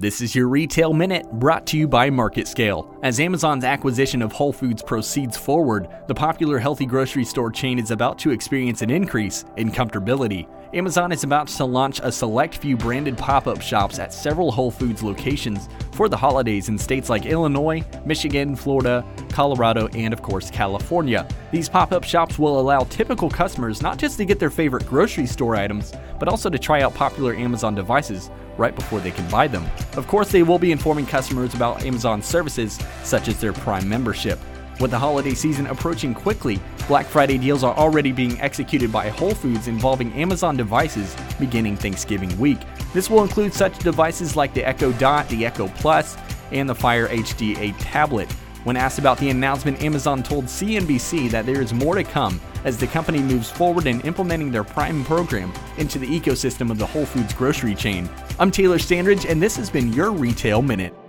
This is your Retail Minute brought to you by MarketScale. As Amazon's acquisition of Whole Foods proceeds forward, the popular healthy grocery store chain is about to experience an increase in comfortability. Amazon is about to launch a select few branded pop up shops at several Whole Foods locations for the holidays in states like Illinois, Michigan, Florida, Colorado, and of course, California. These pop up shops will allow typical customers not just to get their favorite grocery store items, but also to try out popular Amazon devices right before they can buy them. Of course, they will be informing customers about Amazon services such as their Prime membership. With the holiday season approaching quickly, Black Friday deals are already being executed by Whole Foods involving Amazon devices beginning Thanksgiving week. This will include such devices like the Echo Dot, the Echo Plus, and the Fire HD 8 tablet. When asked about the announcement, Amazon told CNBC that there is more to come as the company moves forward in implementing their Prime program into the ecosystem of the Whole Foods grocery chain. I'm Taylor Standridge, and this has been your Retail Minute.